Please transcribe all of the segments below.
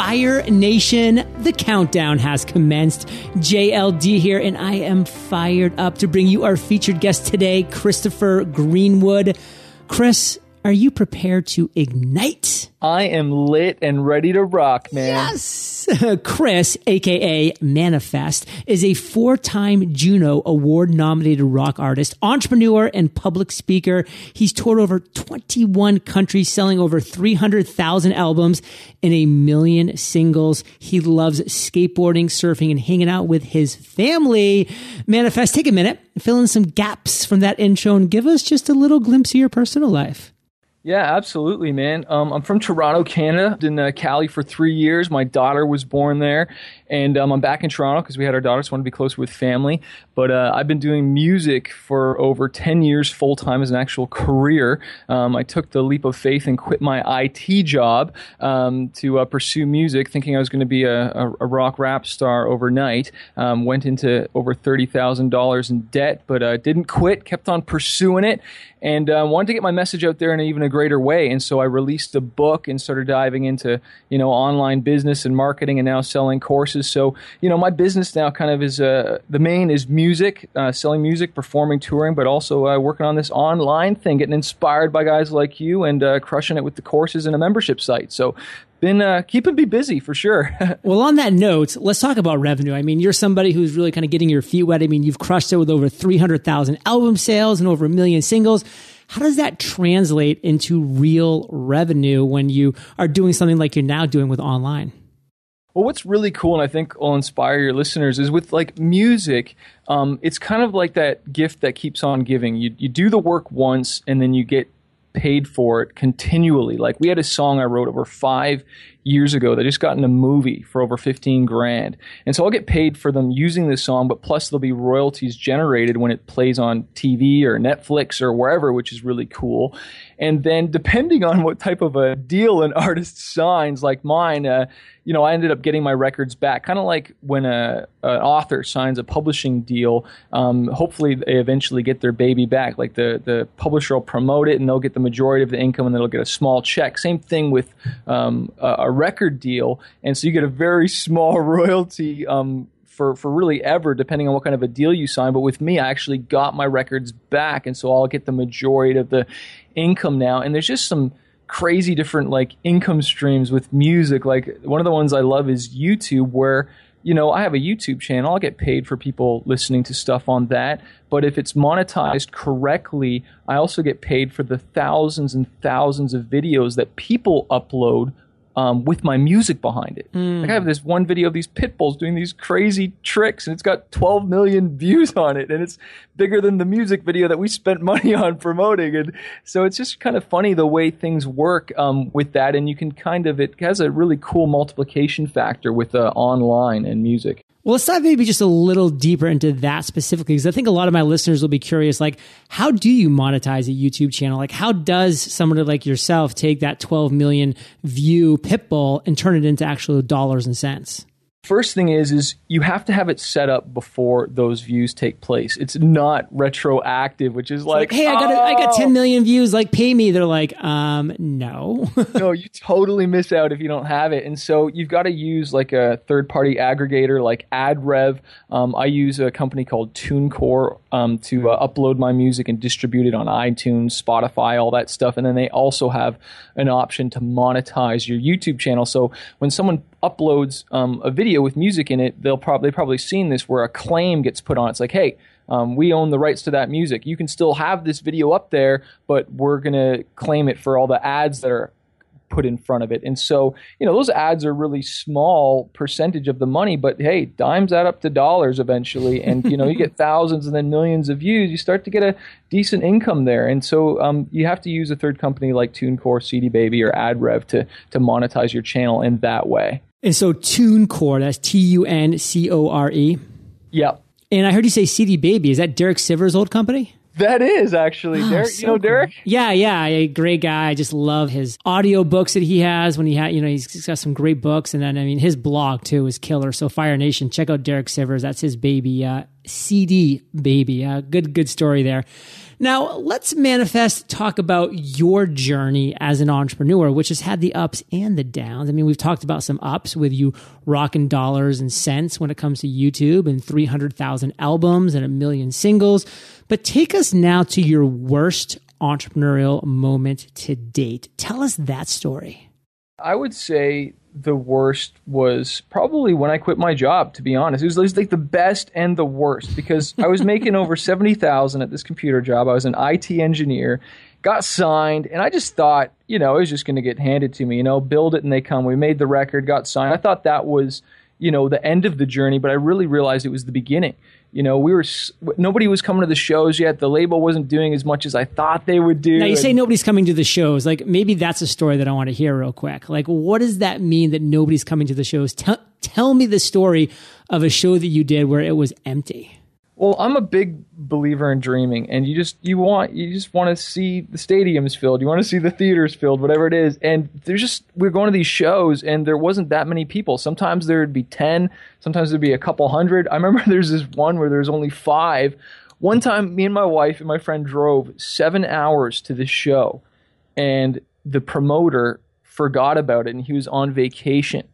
Fire Nation, the countdown has commenced. JLD here, and I am fired up to bring you our featured guest today, Christopher Greenwood. Chris, are you prepared to ignite? I am lit and ready to rock, man. Yes. Chris, aka Manafest, is a four time Juno Award nominated rock artist, entrepreneur, and public speaker. He's toured over 21 countries, selling over 300,000 albums and a million singles. He loves skateboarding, surfing, and hanging out with his family. Manafest, take a minute, fill in some gaps from that intro, and give us just a little glimpse of your personal life. Yeah, absolutely, man. Um, I'm from Toronto, Canada. In uh, Cali for three years. My daughter was born there, and um, I'm back in Toronto because we had our daughter, so I want to be closer with family. But uh, I've been doing music for over 10 years full time as an actual career. Um, I took the leap of faith and quit my IT job um, to uh, pursue music, thinking I was going to be a, a, a, rock rap star overnight. Um, went into over $30,000 in debt, but uh, didn't quit, kept on pursuing it, and uh, wanted to get my message out there in even a greater way. And so I released a book and started diving into you know online business and marketing, and now selling courses. So you know my business now kind of is uh, the main is music, uh, selling music, performing, touring, but also uh, working on this online thing, getting inspired by guys like you, and uh, crushing it with the courses and a membership site. So been uh, keeping me busy for sure. well, on that note, let's talk about revenue. I mean, you're somebody who's really kind of getting your feet wet. I mean, you've crushed it with over 300,000 album sales and over a million singles. How does that translate into real revenue when you are doing something like you're now doing with online? Well, what's really cool, and I think will inspire your listeners, is with like music, um, it's kind of like that gift that keeps on giving. You you do the work once, and then you get paid for it continually. Like we had a song I wrote over five years ago that just got in a movie for over 15 grand. And so I'll get paid for them using this song, but plus there'll be royalties generated when it plays on TV or Netflix or wherever, which is really cool. And then depending on what type of a deal an artist signs, like mine, uh, you know, I ended up getting my records back, kind of like when a, an author signs a publishing deal. Um, hopefully, they eventually get their baby back. Like the the publisher will promote it, and they'll get the majority of the income, and they'll get a small check. Same thing with um, a, a, record deal, and so you get a very small royalty. Um, for, for really ever, depending on what kind of a deal you sign. But with me, I actually got my records back, and so I'll get the majority of the income now. And there's just some crazy different like income streams with music. Like one of the ones I love is YouTube, where you know I have a YouTube channel. I'll get paid for people listening to stuff on that. But if it's monetized correctly, I also get paid for the thousands and thousands of videos that people upload um, with my music behind it. Mm. Like I have this one video of these pit bulls doing these crazy tricks, and it's got 12 million views on it, and it's bigger than the music video that we spent money on promoting. And so it's just kind of funny the way things work um, with that, and you can kind of it has a really cool multiplication factor with uh, online and music. Well, let's dive maybe just a little deeper into that specifically, because I think a lot of my listeners will be curious. Like, how do you monetize a YouTube channel? Like, how does someone like yourself take that 12 million view pitbull and turn it into actual dollars and cents? First thing is is you have to have it set up before those views take place. It's not retroactive, which is like, like hey, I got oh. I got 10 million views, like pay me. They're like, um, no. no, you totally miss out if you don't have it. And so you've got to use like a third party aggregator like AdRev. Um, I use a company called TuneCore um, to uh, upload my music and distribute it on iTunes, Spotify, all that stuff. And then they also have an option to monetize your YouTube channel. So when someone uploads um, a video with music in it, they'll probably probably seen this where a claim gets put on. It's like, hey, um, we own the rights to that music. You can still have this video up there, but we're gonna claim it for all the ads that are put in front of it. And so, you know, those ads are really small percentage of the money, but hey, dimes add up to dollars eventually. And, you know, you get thousands and then millions of views, you start to get a decent income there. And so um, you have to use a third company like TuneCore, CD Baby, or AdRev to, to monetize your channel in that way. And so TuneCore, that's T U N C O R E. Yep. And I heard you say CD Baby. Is that Derek Sivers' old company? That is actually oh, Derek. So you know Derek? Cool. Yeah, yeah, a great guy. I just love his audio books that he has. When he had, you know, he's got some great books, and then I mean, his blog too is killer. So Fire Nation, check out Derek Sivers. That's his baby. Uh, CD baby. Uh, good, good story there. Now, let's manafest talk about your journey as an entrepreneur, which has had the ups and the downs. I mean, we've talked about some ups with you rocking dollars and cents when it comes to YouTube and 300,000 albums and a million singles. But take us now to your worst entrepreneurial moment to date. Tell us that story. I would say the worst was probably when I quit my job. To be honest, it was, it was like the best and the worst because I was making over seventy thousand at this computer job. I was an IT engineer, got signed, and I just thought, you know, it was just going to get handed to me. You know, build it and they come. We made the record, got signed. I thought that was, you know, the end of the journey, but I really realized it was the beginning you know, we were nobody was coming to the shows yet. The label wasn't doing as much as I thought they would do. Now you say nobody's coming to the shows. Like maybe that's a story that I want to hear real quick. Like what does that mean that nobody's coming to the shows? Tell tell me the story of a show that you did where it was empty. Well, I'm a big believer in dreaming, and you just you want you just want to see the stadiums filled, you want to see the theaters filled, whatever it is. And there's just we are going to these shows, and there wasn't that many people. Sometimes there'd be ten, sometimes there'd be a couple hundred. I remember there's this one where there's only five. One time, me and my wife and my friend drove seven hours to this show, and the promoter forgot about it, and he was on vacation.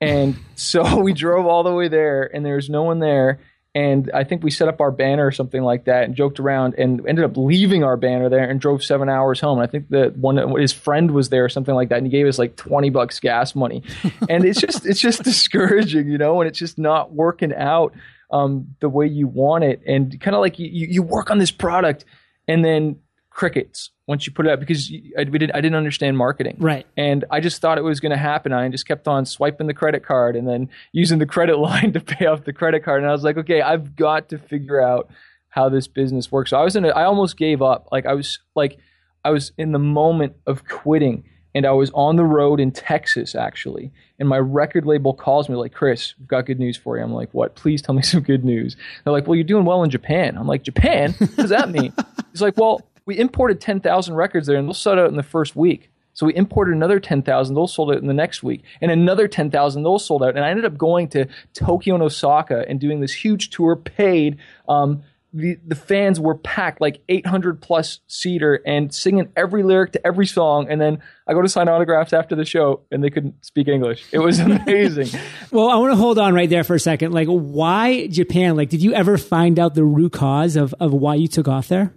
And so we drove all the way there, and there was no one there and I think we set up our banner or something like that and joked around and ended up leaving our banner there and drove seven hours home. And I think that one his friend was there or something like that, and he gave us like twenty bucks gas money. and it's just it's just discouraging, you know, and it's just not working out um, the way you want it. And kind of like you, you work on this product, and then crickets once you put it out because I, did, I didn't understand marketing. Right. And I just thought it was going to happen. I just kept on swiping the credit card and then using the credit line to pay off the credit card. And I was like, okay, I've got to figure out how this business works. So I was in. A, I almost gave up. Like I was like I was in the moment of quitting. And I was on the road in Texas actually, and my record label calls me like, "Chris, we've got good news for you." I'm like, "What? Please tell me some good news." They're like, "Well, you're doing well in Japan." I'm like, "Japan? What does that mean?" He's like, "Well, we imported 10,000 records there and they'll sell out in the first week. So we imported another 10,000, those sold out in the next week, and another 10,000, those sold out. And I ended up going to Tokyo and Osaka and doing this huge tour, paid. Um, the, the fans were packed, like 800 plus seater, and singing every lyric to every song. And then I go to sign autographs after the show, and they couldn't speak English. It was amazing. well, I want to hold on right there for a second. Like, why Japan? Like, did you ever find out the root cause of, of why you took off there?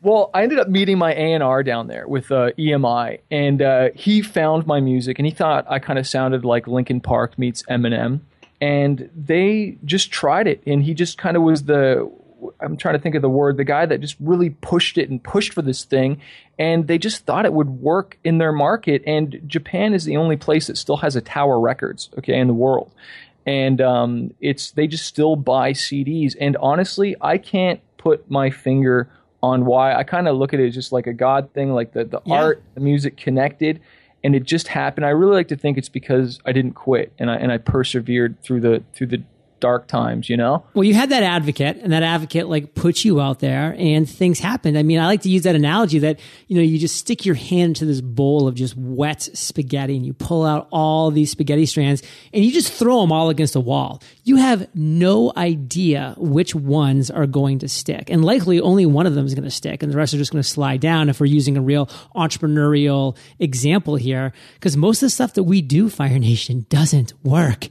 Well, I ended up meeting my A&R down there with uh, EMI, and uh, he found my music, and he thought I kind of sounded like Linkin Park meets Eminem, and they just tried it, and he just kind of was the I'm trying to think of the word, the guy that just really pushed it and pushed for this thing, and they just thought it would work in their market, and Japan is the only place that still has a Tower Records, okay, in the world, and um, it's they just still buy CDs, and honestly, I can't put my finger on why I kind of look at it as just like a God thing, like the, the yeah. art, the music connected, and it just happened. I really like to think it's because I didn't quit and I and I persevered through the through the dark times, you know? Well, you had that advocate and that advocate like put you out there and things happened. I mean, I like to use that analogy that, you know, you just stick your hand into this bowl of just wet spaghetti and you pull out all these spaghetti strands and you just throw them all against a wall. You have no idea which ones are going to stick. And likely only one of them is going to stick and the rest are just going to slide down if we're using a real entrepreneurial example here. Because most of the stuff that we do, Fire Nation, doesn't work.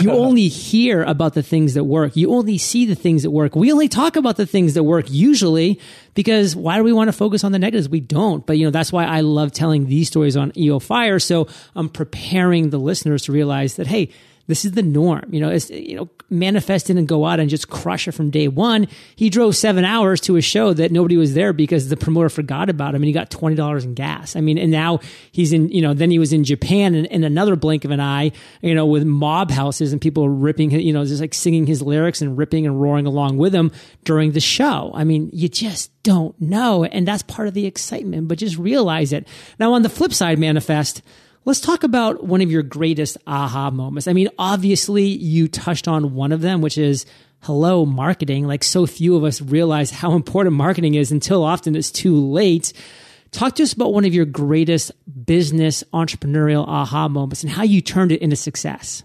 You only hear about about the things that work. You only see the things that work. We only talk about the things that work usually because why do we want to focus on the negatives? We don't. But you know, that's why I love telling these stories on EO Fire. So I'm preparing the listeners to realize that, hey, this is the norm. You know, it's, you know, manafest and go out and just crush it from day one. He drove seven hours to a show that nobody was there because the promoter forgot about him and he got $20 in gas. I mean, and now he's in, you know, then he was in Japan in, in another blink of an eye, you know, with mob houses and people ripping, you know, just like singing his lyrics and ripping and roaring along with him during the show. I mean, you just don't know. And that's part of the excitement, but just realize it. Now, on the flip side, manafest, Let's talk about one of your greatest aha moments. I mean, obviously, you touched on one of them, which is hello, marketing. Like, so few of us realize how important marketing is until often it's too late. Talk to us about one of your greatest business entrepreneurial aha moments and how you turned it into success.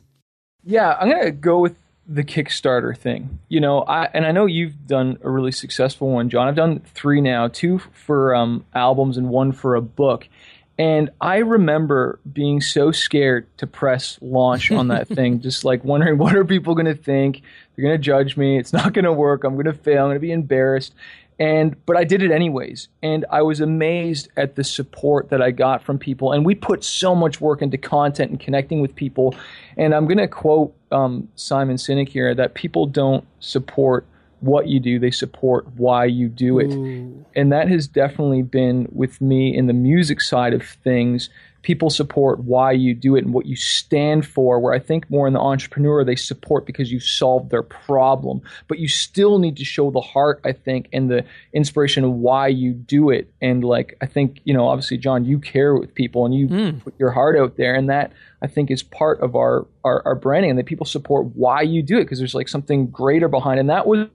Yeah, I'm going to go with the Kickstarter thing. You know, I and I know you've done a really successful one, John. I've done three now, two for um, albums and one for a book. And I remember being so scared to press launch on that thing, just like wondering what are people going to think? They're going to judge me. It's not going to work. I'm going to fail. I'm going to be embarrassed. And but I did it anyways, and I was amazed at the support that I got from people. And we put so much work into content and connecting with people. And I'm going to quote um, Simon Sinek here that people don't support what you do, they support why you do it. Ooh. And that has definitely been with me in the music side of things. People support why you do it and what you stand for, where I think more in the entrepreneur, they support because you solved their problem. But you still need to show the heart, I think, and the inspiration of why you do it. And like, I think, you know, obviously, John, you care with people and you mm. put your heart out there. And that, I think, is part of our, our, our branding and that people support why you do it because there's like something greater behind. And that was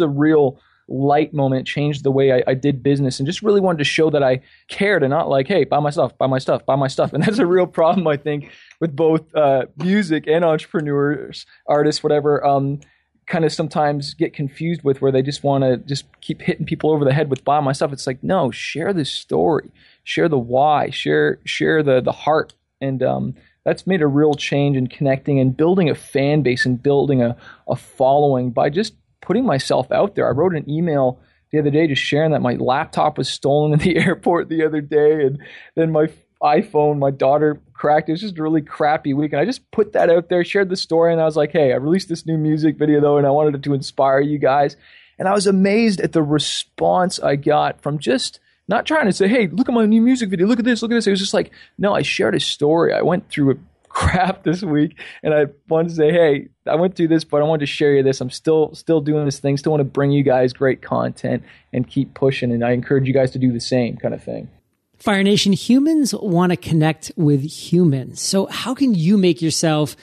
a real light moment. Changed the way I, I, did business and just really wanted to show that I cared and not like, hey, buy my stuff, buy my stuff, buy my stuff. And that's a real problem, I think, with both uh, music and entrepreneurs, artists, whatever. Um, kind of sometimes get confused with where they just want to just keep hitting people over the head with buy my stuff. It's like, no, share the story, share the why, share share the the heart. And um, that's made a real change in connecting and building a fan base and building a, a following by just putting myself out there. I wrote an email the other day just sharing that my laptop was stolen in the airport the other day, and then my iPhone, my daughter cracked. It was just a really crappy week, and I just put that out there, shared the story, and I was like, "Hey, I released this new music video though, and I wanted it to inspire you guys." And I was amazed at the response I got from just not trying to say, "Hey, look at my new music video. Look at this. Look at this." It was just like, "No, I shared a story. I went through a crap this week, and I wanted to say, hey, I went through this, but I wanted to share you this. I'm still still doing this thing. Still want to bring you guys great content and keep pushing. And I encourage you guys to do the same kind of thing. Fire Nation, humans want to connect with humans. So how can you make yourself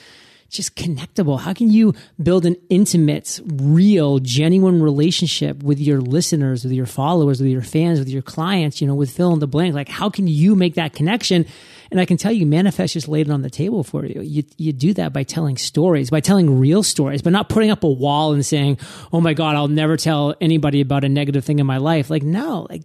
just connectable? How can you build an intimate, real, genuine relationship with your listeners, with your followers, with your fans, with your clients, you know, with fill in the blank? Like, how can you make that connection? And I can tell you, Manafest just laid it on the table for you. You, you do that by telling stories, by telling real stories, but not putting up a wall and saying, Oh my God, I'll never tell anybody about a negative thing in my life. Like, no, like,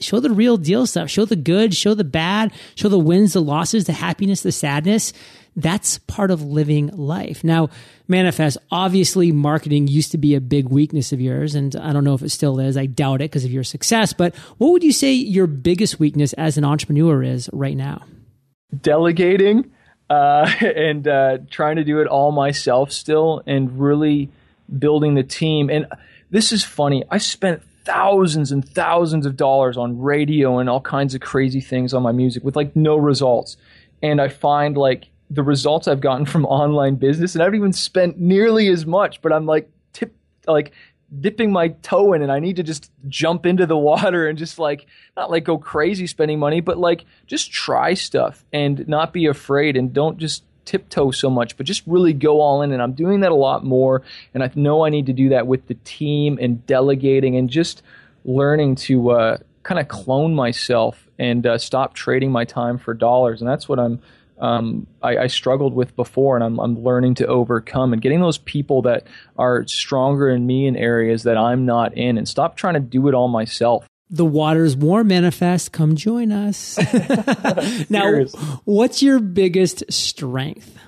show the real deal stuff. Show the good, show the bad, show the wins, the losses, the happiness, the sadness. That's part of living life. Now, manafest, obviously marketing used to be a big weakness of yours. And I don't know if it still is. I doubt it because of your success. But what would you say your biggest weakness as an entrepreneur is right now? Delegating uh, and uh, trying to do it all myself still and really building the team. And this is funny. I spent thousands and thousands of dollars on radio and all kinds of crazy things on my music with like no results. And I find like the results I've gotten from online business, and I haven't even spent nearly as much, but I'm like tip like dipping my toe in and I need to just jump into the water and just like not like go crazy spending money, but like just try stuff and not be afraid and don't just tiptoe so much, but just really go all in. And I'm doing that a lot more. And I know I need to do that with the team and delegating and just learning to uh, kind of clone myself and uh, stop trading my time for dollars. And that's what I'm um, I, I, struggled with before, and I'm, I'm learning to overcome. And getting those people that are stronger than me in areas that I'm not in, and stop trying to do it all myself. The water's warm manafest. Come join us. now, what's your biggest strength?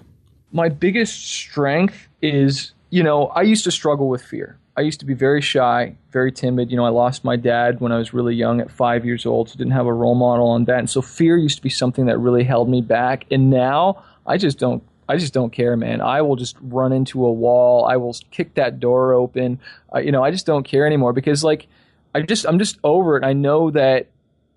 My biggest strength is, you know, I used to struggle with fear. I used to be very shy, very timid. You know, I lost my dad when I was really young at five years old, so didn't have a role model on that. And so fear used to be something that really held me back. And now I just don't. I just don't care, man. I will just run into a wall. I will kick that door open. Uh, you know, I just don't care anymore because, like, I just I'm just over it. I know that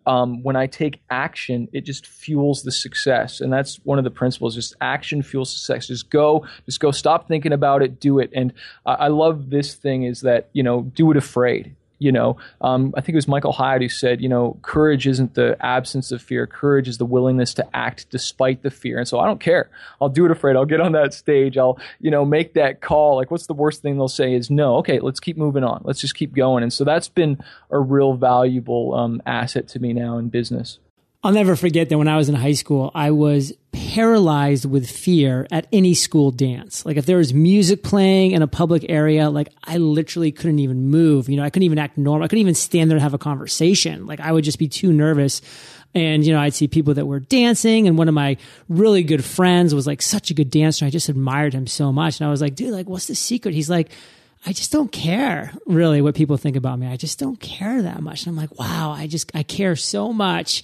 um, when I take action, it just fuels the success. And that's one of the principles: just action fuels success. Just go, just go. Stop thinking about it, do it. And I, I love this thing is that you know, do it afraid. You know, um, I think it was Michael Hyatt who said, you know, courage isn't the absence of fear. Courage is the willingness to act despite the fear. And so I don't care. I'll do it afraid. I'll get on that stage. I'll, you know, make that call. Like, what's the worst thing they'll say is no. Okay, let's keep moving on. Let's just keep going. And so that's been a real valuable um, asset to me now in business. I'll never forget that when I was in high school, I was paralyzed with fear at any school dance. Like if there was music playing in a public area, like I literally couldn't even move. You know, I couldn't even act normal. I couldn't even stand there and have a conversation. Like I would just be too nervous. And, you know, I'd see people that were dancing and one of my really good friends was like such a good dancer. I just admired him so much. And I was like, dude, like, what's the secret? He's like, I just don't care really what people think about me. I just don't care that much. And I'm like, wow, I just, I care so much.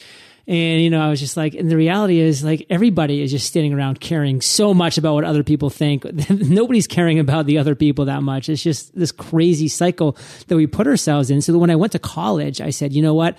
And, you know, I was just like, and the reality is like everybody is just standing around caring so much about what other people think. Nobody's caring about the other people that much. It's just this crazy cycle that we put ourselves in. So when I went to college, I said, you know what?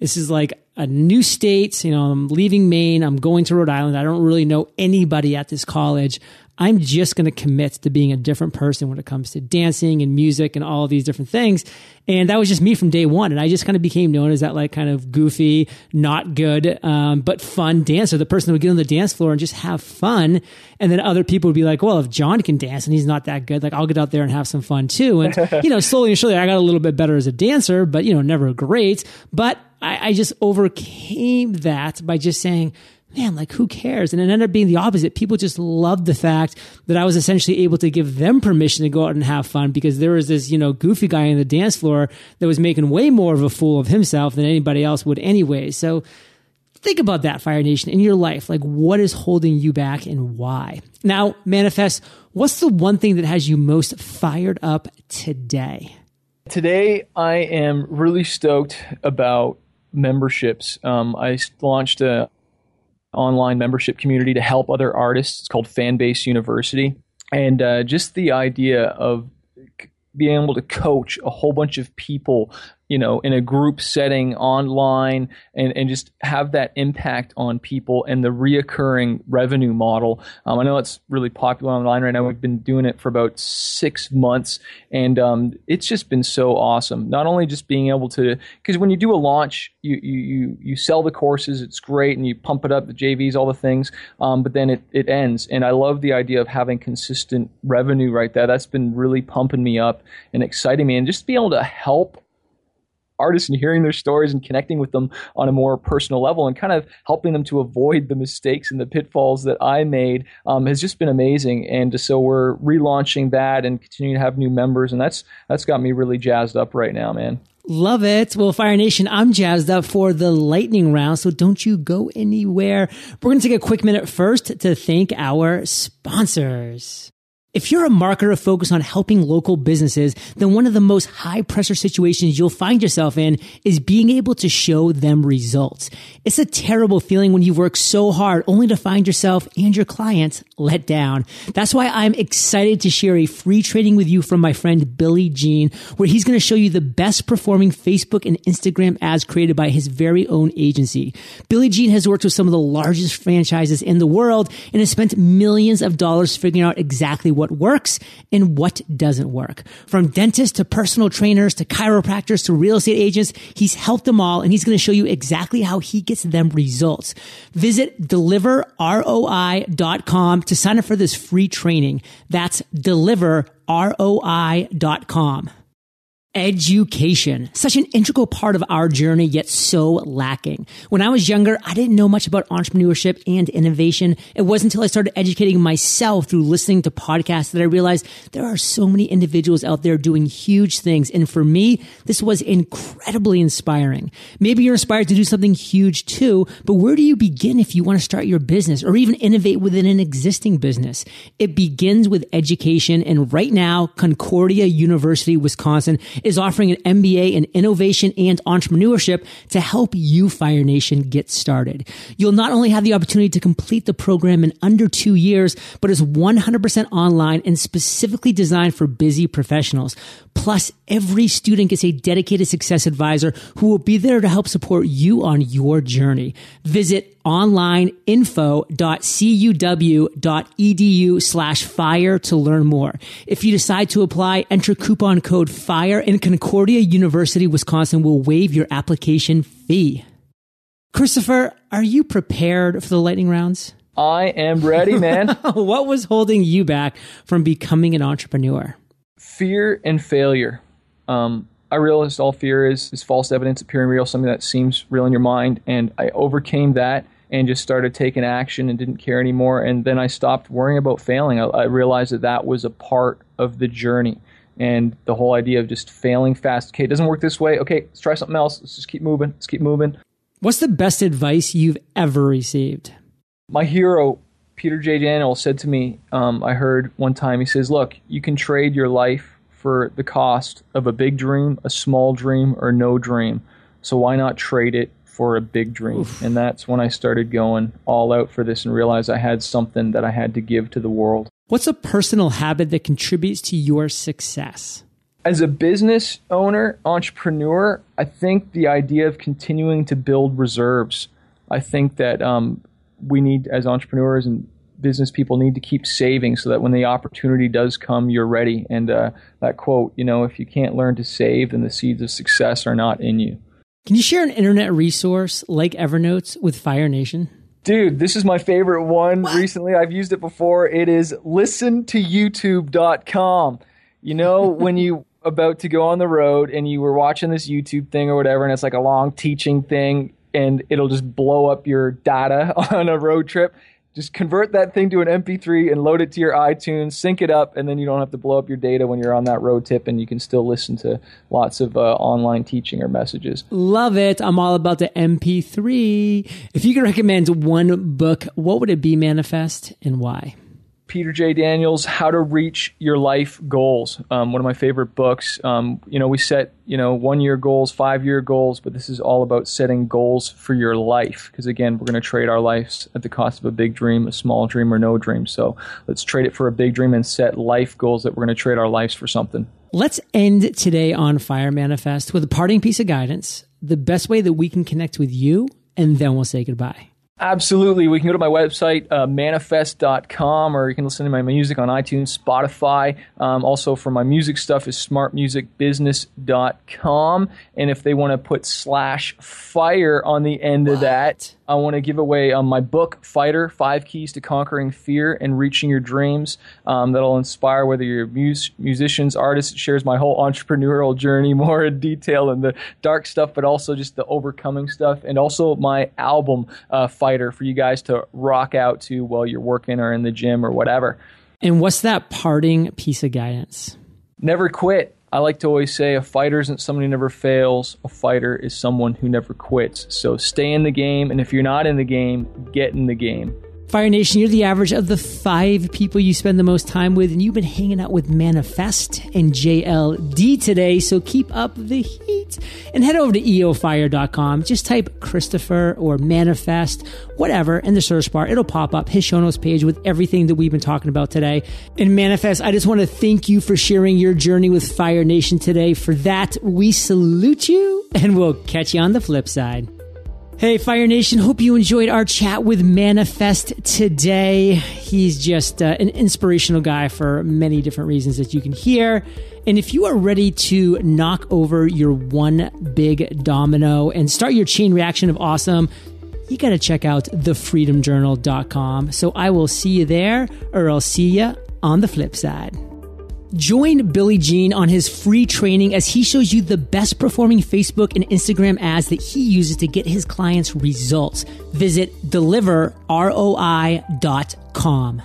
This is like a new state. You know, I'm leaving Maine. I'm going to Rhode Island. I don't really know anybody at this college. I'm just going to commit to being a different person when it comes to dancing and music and all these different things. And that was just me from day one. And I just kind of became known as that like kind of goofy, not good, um, but fun dancer, the person that would get on the dance floor and just have fun. And then other people would be like, well, if John can dance and he's not that good, like I'll get out there and have some fun too. And, you know, slowly and surely I got a little bit better as a dancer, but, you know, never great. But I, I just overcame that by just saying, man, like who cares? And it ended up being the opposite. People just loved the fact that I was essentially able to give them permission to go out and have fun because there was this, you know, goofy guy in the dance floor that was making way more of a fool of himself than anybody else would anyway. So think about that, Fire Nation, in your life. Like what is holding you back and why? Now, manafest, what's the one thing that has you most fired up today? Today, I am really stoked about memberships. Um, I launched a online membership community to help other artists. It's called Fanbase University. And uh, just the idea of being able to coach a whole bunch of people you know, in a group setting online and, and just have that impact on people and the reoccurring revenue model. Um, I know it's really popular online right now. We've been doing it for about six months and um, it's just been so awesome. Not only just being able to, because when you do a launch, you, you, you, sell the courses, it's great, and you pump it up, the JVs, all the things, um, but then it, it ends. And I love the idea of having consistent revenue right there. That's been really pumping me up and exciting me. And just be able to help artists and hearing their stories and connecting with them on a more personal level and kind of helping them to avoid the mistakes and the pitfalls that I made um, has just been amazing. And so we're relaunching that and continuing to have new members, and that's that's got me really jazzed up right now, man. Love it. Well, Fire Nation, I'm jazzed up for the lightning round, so don't you go anywhere. We're going to take a quick minute first to thank our sponsors. If you're a marketer focused on helping local businesses, then one of the most high pressure situations you'll find yourself in is being able to show them results. It's a terrible feeling when you work so hard only to find yourself and your clients let down. That's why I'm excited to share a free training with you from my friend Billy Gene, where he's going to show you the best performing Facebook and Instagram ads created by his very own agency. Billy Gene has worked with some of the largest franchises in the world and has spent millions of dollars figuring out exactly what works and what doesn't work. From dentists to personal trainers to chiropractors to real estate agents, he's helped them all and he's going to show you exactly how he gets them results. Visit deliverroi.com to sign up for this free training. That's deliverroi.com. Education, such an integral part of our journey, yet so lacking. When I was younger, I didn't know much about entrepreneurship and innovation. It wasn't until I started educating myself through listening to podcasts that I realized there are so many individuals out there doing huge things. And for me, this was incredibly inspiring. Maybe you're inspired to do something huge too, but where do you begin if you want to start your business or even innovate within an existing business? It begins with education. And right now, Concordia University, Wisconsin is offering an MBA in innovation and entrepreneurship to help you, Fire Nation, get started. You'll not only have the opportunity to complete the program in under two years, but it's 100% online and specifically designed for busy professionals. Plus, every student gets a dedicated success advisor who will be there to help support you on your journey. Visit onlineinfo.cuw.edu slash fire to learn more. If you decide to apply, enter coupon code FIRE and Concordia University, Wisconsin will waive your application fee. Christopher, are you prepared for the lightning rounds? I am ready, man. what was holding you back from becoming an entrepreneur? fear and failure. Um, I realized all fear is, is false evidence appearing real, something that seems real in your mind. And I overcame that and just started taking action and didn't care anymore. And then I stopped worrying about failing. I, I realized that that was a part of the journey. And the whole idea of just failing fast. Okay, it doesn't work this way. Okay, let's try something else. Let's just keep moving. Let's keep moving. What's the best advice you've ever received? My hero, Peter J. Daniel, said to me, um, I heard one time, he says, Look, you can trade your life for the cost of a big dream, a small dream, or no dream. So why not trade it for a big dream? Oof. And that's when I started going all out for this and realized I had something that I had to give to the world. What's a personal habit that contributes to your success? As a business owner, entrepreneur, I think the idea of continuing to build reserves. I think that um, we need, as entrepreneurs and business people need to keep saving so that when the opportunity does come, you're ready. And uh, that quote, you know, if you can't learn to save, then the seeds of success are not in you. Can you share an internet resource like Evernote with Fire Nation? Dude, this is my favorite one what? recently. I've used it before. It is listentoyoutube.com. You know, when you about to go on the road and you were watching this YouTube thing or whatever, and it's like a long teaching thing, and it'll just blow up your data on a road trip just convert that thing to an MP3 and load it to your iTunes, sync it up, and then you don't have to blow up your data when you're on that road trip, and you can still listen to lots of uh, online teaching or messages. Love it. I'm all about the MP3. If you could recommend one book, what would it be, Manafest, and why? Peter J. Daniels, How to Reach Your Life Goals. Um, one of my favorite books. Um, you know, we set you know one year goals, five year goals, but this is all about setting goals for your life. Because again, we're going to trade our lives at the cost of a big dream, a small dream, or no dream. So let's trade it for a big dream and set life goals that we're going to trade our lives for something. Let's end today on Fire Manafest with a parting piece of guidance. The best way that we can connect with you, and then we'll say goodbye. Absolutely. We can go to my website, uh, manafest.com, or you can listen to my music on iTunes, Spotify. Um, also, for my music stuff is smartmusicbusiness.com. And if they want to put slash fire on the end what? of that, I want to give away um, my book, Fighter Five Keys to Conquering Fear and Reaching Your Dreams. Um, that'll inspire whether you're mus- musicians, artists. It shares my whole entrepreneurial journey more in detail and the dark stuff, but also just the overcoming stuff. And also my album, uh, Fighter, for you guys to rock out to while you're working or in the gym or whatever. And what's that parting piece of guidance? Never quit I like to always say a fighter isn't someone who never fails. A fighter is someone who never quits. So stay in the game, and if you're not in the game, get in the game. Fire Nation, you're the average of the five people you spend the most time with, and you've been hanging out with Manafest and JLD today. So keep up the heat and head over to eofire.com. Just type Christopher or Manafest, whatever, in the search bar. It'll pop up his show notes page with everything that we've been talking about today. And Manafest, I just want to thank you for sharing your journey with Fire Nation today. For that, we salute you, and we'll catch you on the flip side. Hey, Fire Nation. Hope you enjoyed our chat with Manafest today. He's just uh, an inspirational guy for many different reasons that you can hear. And if you are ready to knock over your one big domino and start your chain reaction of awesome, you got to check out thefreedomjournal.com. So I will see you there, or I'll see you on the flip side. Join Billy Gene on his free training as he shows you the best performing Facebook and Instagram ads that he uses to get his clients results. Visit deliverroi.com.